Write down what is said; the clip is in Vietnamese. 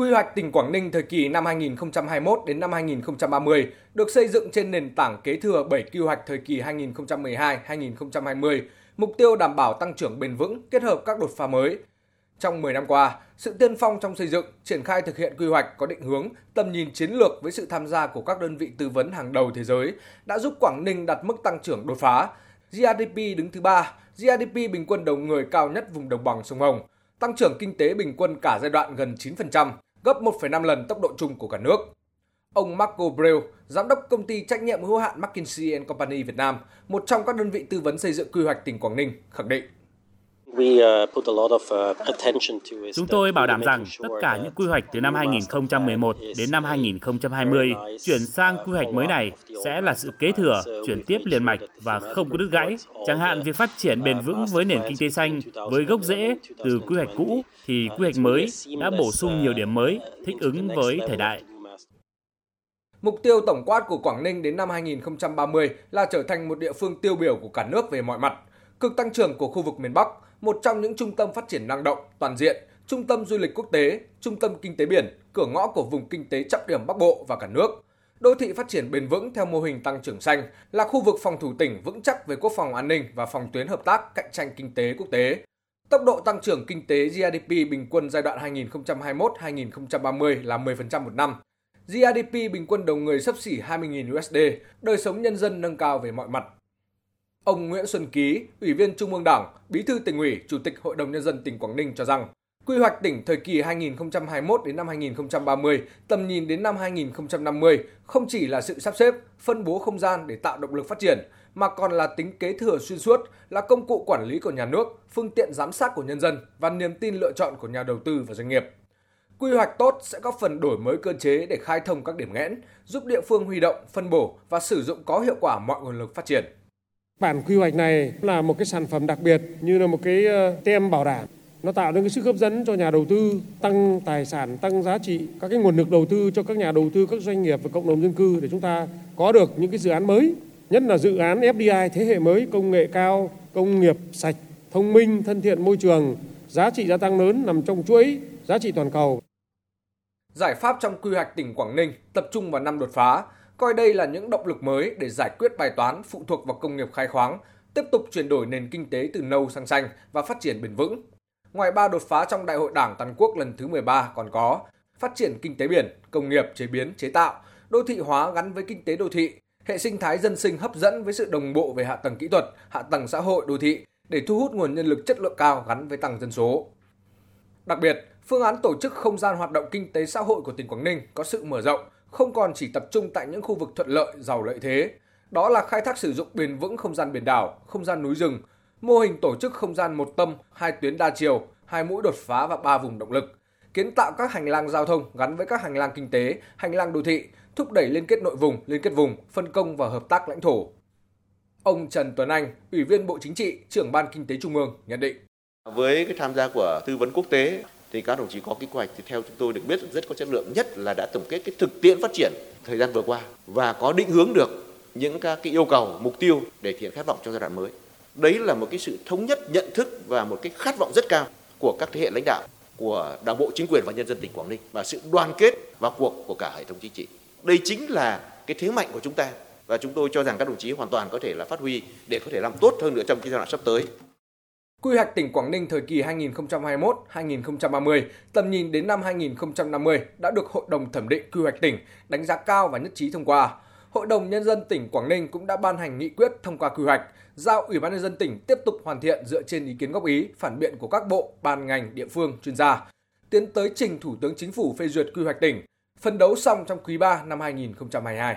Quy hoạch tỉnh Quảng Ninh thời kỳ năm 2021 đến năm 2030 được xây dựng trên nền tảng kế thừa 7 quy hoạch thời kỳ 2012-2020, mục tiêu đảm bảo tăng trưởng bền vững kết hợp các đột phá mới. Trong 10 năm qua, sự tiên phong trong xây dựng, triển khai thực hiện quy hoạch có định hướng, tầm nhìn chiến lược với sự tham gia của các đơn vị tư vấn hàng đầu thế giới đã giúp Quảng Ninh đạt mức tăng trưởng đột phá. GDP đứng thứ ba, GDP bình quân đầu người cao nhất vùng đồng bằng sông Hồng, tăng trưởng kinh tế bình quân cả giai đoạn gần 9%, gấp 1,5 lần tốc độ chung của cả nước. Ông Marco Breu, giám đốc công ty trách nhiệm hữu hạn McKinsey Company Việt Nam, một trong các đơn vị tư vấn xây dựng quy hoạch tỉnh Quảng Ninh, khẳng định. Uh, uh, Chúng tôi bảo đảm rằng tất cả những quy hoạch từ năm 2011 đến năm 2020 chuyển sang quy hoạch mới này sẽ là sự kế thừa, chuyển tiếp liền mạch và không có đứt gãy. Chẳng hạn việc phát triển bền vững với nền kinh tế xanh với gốc rễ từ quy hoạch cũ thì quy hoạch mới đã bổ sung nhiều điểm mới thích ứng với thời đại. Mục tiêu tổng quát của Quảng Ninh đến năm 2030 là trở thành một địa phương tiêu biểu của cả nước về mọi mặt, cực tăng trưởng của khu vực miền Bắc, một trong những trung tâm phát triển năng động, toàn diện, trung tâm du lịch quốc tế, trung tâm kinh tế biển, cửa ngõ của vùng kinh tế trọng điểm Bắc Bộ và cả nước. Đô thị phát triển bền vững theo mô hình tăng trưởng xanh là khu vực phòng thủ tỉnh vững chắc về quốc phòng an ninh và phòng tuyến hợp tác cạnh tranh kinh tế quốc tế. Tốc độ tăng trưởng kinh tế GDP bình quân giai đoạn 2021-2030 là 10% một năm. GDP bình quân đầu người sấp xỉ 20.000 USD, đời sống nhân dân nâng cao về mọi mặt. Ông Nguyễn Xuân Ký, Ủy viên Trung ương Đảng, Bí thư tỉnh ủy, Chủ tịch Hội đồng nhân dân tỉnh Quảng Ninh cho rằng, quy hoạch tỉnh thời kỳ 2021 đến năm 2030, tầm nhìn đến năm 2050 không chỉ là sự sắp xếp, phân bố không gian để tạo động lực phát triển, mà còn là tính kế thừa xuyên suốt, là công cụ quản lý của nhà nước, phương tiện giám sát của nhân dân và niềm tin lựa chọn của nhà đầu tư và doanh nghiệp. Quy hoạch tốt sẽ góp phần đổi mới cơ chế để khai thông các điểm nghẽn, giúp địa phương huy động, phân bổ và sử dụng có hiệu quả mọi nguồn lực phát triển. Bản quy hoạch này là một cái sản phẩm đặc biệt, như là một cái ờ, tem bảo đảm. Nó tạo nên cái sức hấp dẫn cho nhà đầu tư, tăng tài sản, tăng giá trị, các cái nguồn lực đầu tư cho các nhà đầu tư, các doanh nghiệp và cộng đồng dân cư để chúng ta có được những cái dự án mới. Nhất là dự án FDI thế hệ mới, công nghệ cao, công nghiệp sạch, thông minh, thân thiện môi trường. Giá trị gia tăng lớn nằm trong chuỗi giá trị toàn cầu. Giải pháp trong quy hoạch tỉnh Quảng Ninh tập trung vào năm đột phá coi đây là những động lực mới để giải quyết bài toán phụ thuộc vào công nghiệp khai khoáng, tiếp tục chuyển đổi nền kinh tế từ nâu sang xanh và phát triển bền vững. Ngoài ba đột phá trong Đại hội Đảng toàn quốc lần thứ 13 còn có phát triển kinh tế biển, công nghiệp chế biến, chế tạo, đô thị hóa gắn với kinh tế đô thị, hệ sinh thái dân sinh hấp dẫn với sự đồng bộ về hạ tầng kỹ thuật, hạ tầng xã hội đô thị để thu hút nguồn nhân lực chất lượng cao gắn với tăng dân số. Đặc biệt, phương án tổ chức không gian hoạt động kinh tế xã hội của tỉnh Quảng Ninh có sự mở rộng, không còn chỉ tập trung tại những khu vực thuận lợi, giàu lợi thế. Đó là khai thác sử dụng bền vững không gian biển đảo, không gian núi rừng, mô hình tổ chức không gian một tâm, hai tuyến đa chiều, hai mũi đột phá và ba vùng động lực, kiến tạo các hành lang giao thông gắn với các hành lang kinh tế, hành lang đô thị, thúc đẩy liên kết nội vùng, liên kết vùng, phân công và hợp tác lãnh thổ. Ông Trần Tuấn Anh, Ủy viên Bộ Chính trị, trưởng Ban Kinh tế Trung ương nhận định. Với cái tham gia của tư vấn quốc tế thì các đồng chí có kế hoạch thì theo, chúng tôi được biết rất có chất lượng, nhất là đã tổng kết cái thực tiễn phát triển thời gian vừa qua và có định hướng được những các cái yêu cầu, mục tiêu để hiện khát vọng trong giai đoạn mới. Đấy là một cái sự thống nhất, nhận thức và một cái khát vọng rất cao của các thế hệ lãnh đạo, của đảng bộ, chính quyền và nhân dân tỉnh Quảng Ninh và sự đoàn kết vào cuộc của cả hệ thống chính trị. Đây chính là cái thế mạnh của chúng ta và chúng tôi cho rằng các đồng chí hoàn toàn có thể là phát huy để có thể làm tốt hơn nữa trong cái giai đoạn sắp tới. Quy hoạch tỉnh Quảng Ninh thời kỳ 2021-2030, tầm nhìn đến năm 2050 đã được Hội đồng thẩm định quy hoạch tỉnh đánh giá cao và nhất trí thông qua. Hội đồng Nhân dân tỉnh Quảng Ninh cũng đã ban hành nghị quyết thông qua quy hoạch, giao Ủy ban Nhân dân tỉnh tiếp tục hoàn thiện dựa trên ý kiến góp ý, phản biện của các bộ, ban ngành, địa phương, chuyên gia, tiến tới trình Thủ tướng Chính phủ phê duyệt quy hoạch tỉnh, phân đấu xong trong quý 3 năm 2022.